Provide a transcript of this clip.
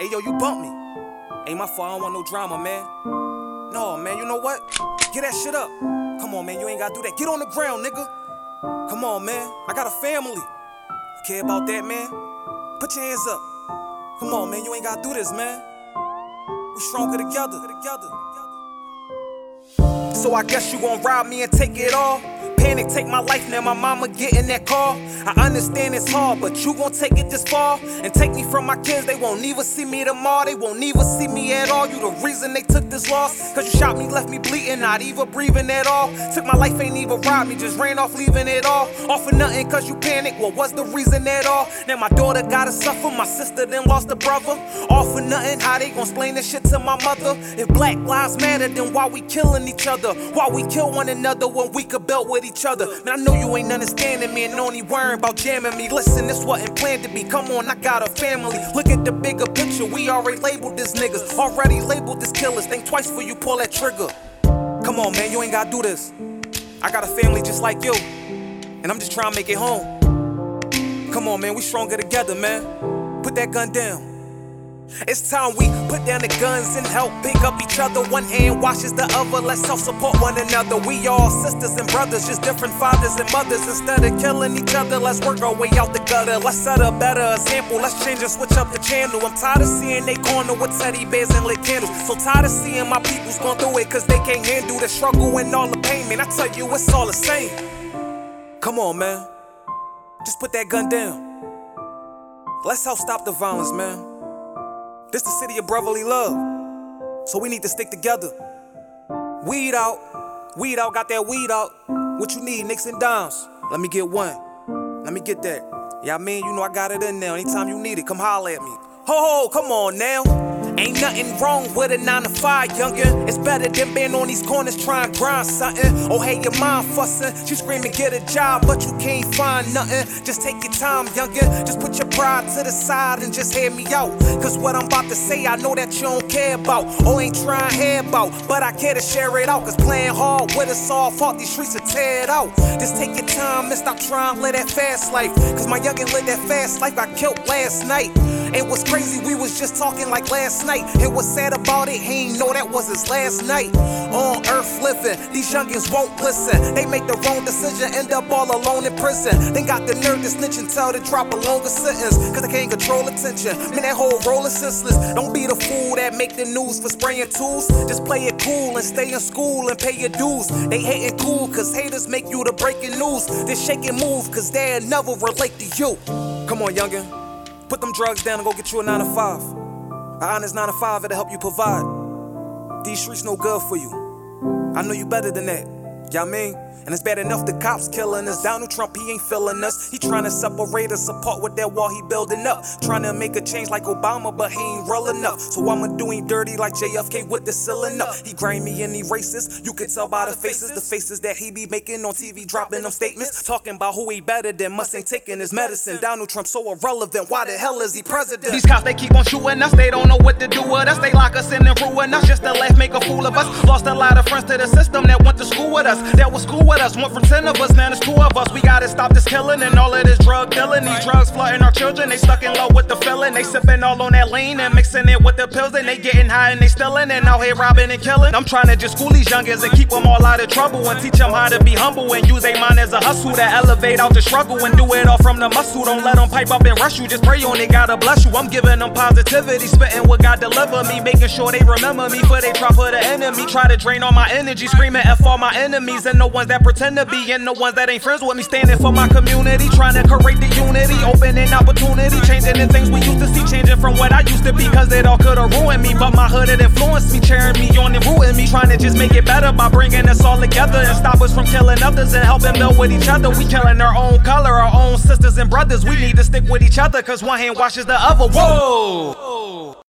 Hey yo, you bumped me. Ain't my fault, I don't want no drama, man. No, man, you know what? Get that shit up. Come on, man, you ain't gotta do that. Get on the ground, nigga. Come on, man. I got a family. Care about that, man? Put your hands up. Come on, man, you ain't gotta do this, man. We stronger together. together. So I guess you gon' rob me and take it all? Panic, take my life now, my mama getting that call. I understand it's hard, but you gon' take it this far and take me from my kids. They won't even see me tomorrow, they won't even see me at all. You the reason they took this loss, cause you shot me, left me bleeding, not even breathing at all. Took my life, ain't even robbed me, just ran off, leaving it all. Off for nothing, cause you panic. What was the reason at all? Now my daughter gotta suffer, my sister then lost a brother. All for nothing, how they gon' explain this shit to my mother? If black lives matter, then why we killing each other? Why we kill one another when we could build with each other? Man, I know you ain't understanding me and only worrying about jamming me. Listen, this wasn't planned to be. Come on, I got a family. Look at the bigger picture. We already labeled this niggas. Already labeled this killers. Think twice before you pull that trigger. Come on, man, you ain't gotta do this. I got a family just like you, and I'm just trying to make it home. Come on, man, we stronger together, man. Put that gun down. It's time we put down the guns and help pick up each other. One hand washes the other. Let's help support one another. We all sisters and brothers, just different fathers and mothers. Instead of killing each other, let's work our way out the gutter. Let's set a better example. Let's change and switch up the channel. I'm tired of seeing they corner with teddy bears and lit candles. So tired of seeing my peoples going through it cause they can't handle the struggle and all the pain. Man, I tell you, it's all the same. Come on, man. Just put that gun down. Let's help stop the violence, man. This is the city of brotherly love. So we need to stick together. Weed out. Weed out, got that weed out. What you need, nicks and dimes? Let me get one. Let me get that. Yeah, I mean, you know I got it in there. Anytime you need it, come holler at me. Ho ho, come on now. Ain't nothing wrong with a 9 to 5, youngin'. It's better than being on these corners trying to grind something. Oh, hey, your mom fussin'. She screaming, get a job, but you can't find nothing. Just take your time, youngin'. Just put your pride to the side and just hear me out. Cause what I'm about to say, I know that you don't care about. Or ain't trying to hear about. But I care to share it out. Cause playing hard with us all, fought these streets tear it out. Just take your time and stop trying to live that fast life. Cause my youngin' lived that fast life I killed last night. It was crazy, we was just talking like last night. And what's sad about it, he ain't know that was his last night. On earth living, these youngins won't listen. They make the wrong decision, end up all alone in prison. They got the nerve to snitch and tell to drop a longer sentence. Cause they can't control attention. Man, that whole role is senseless. Don't be the fool that make the news for spraying tools. Just play it cool and stay in school and pay your dues. They hating cool cause haters make you the breaking news. They shake and move cause they'll never relate to you. Come on, youngin'. Put them drugs down and go get you a 9 to 5. An honest 9 to 5 that'll help you provide. These streets no good for you. I know you better than that. Y'all mean? And it's bad enough the cops killing us. Donald Trump, he ain't feeling us. He trying to separate us apart with that wall he building up. Trying to make a change like Obama, but he ain't real enough. So I'ma do him dirty like JFK with the ceiling up. He grimy and he racist. You can tell by the faces, the faces that he be making on TV, dropping them statements. Talking about who he better than, must ain't taking his medicine. Donald Trump so irrelevant. Why the hell is he president? These cops, they keep on shooting us. They don't know what to do with us. They lock us in and ruin us. Just to laugh, make a fool of us. Lost a lot of friends to the system that went to school with us. That was school with us. Went from 10 of us, now there's two of us. We gotta stop this killing and all of this drug dealing. These drugs flooding our children. They stuck in love with the feeling. They sipping all on that lean and mixing it with the pills. And they getting high and they stealing. And out here robbing and killing. I'm trying to just school these youngins and keep them all out of trouble. And teach them how to be humble and use their mind as a hustle to elevate out the struggle. And do it all from the muscle. Don't let them pipe up and rush you. Just pray on it, gotta bless you. I'm giving them positivity, spitting what God deliver me. Making sure they remember me for they try for the enemy. Try to drain all my energy, screaming F all my enemies. And the ones that pretend to be, and the ones that ain't friends with me. Standing for my community, trying to create the unity. Opening opportunity, changing the things we used to see. Changing from what I used to be, cause it all could've ruined me. But my hood had influenced me, cheering me on and rooting me. Trying to just make it better by bringing us all together and stop us from killing others and helping build with each other. We killing our own color, our own sisters and brothers. We need to stick with each other, cause one hand washes the other. Whoa!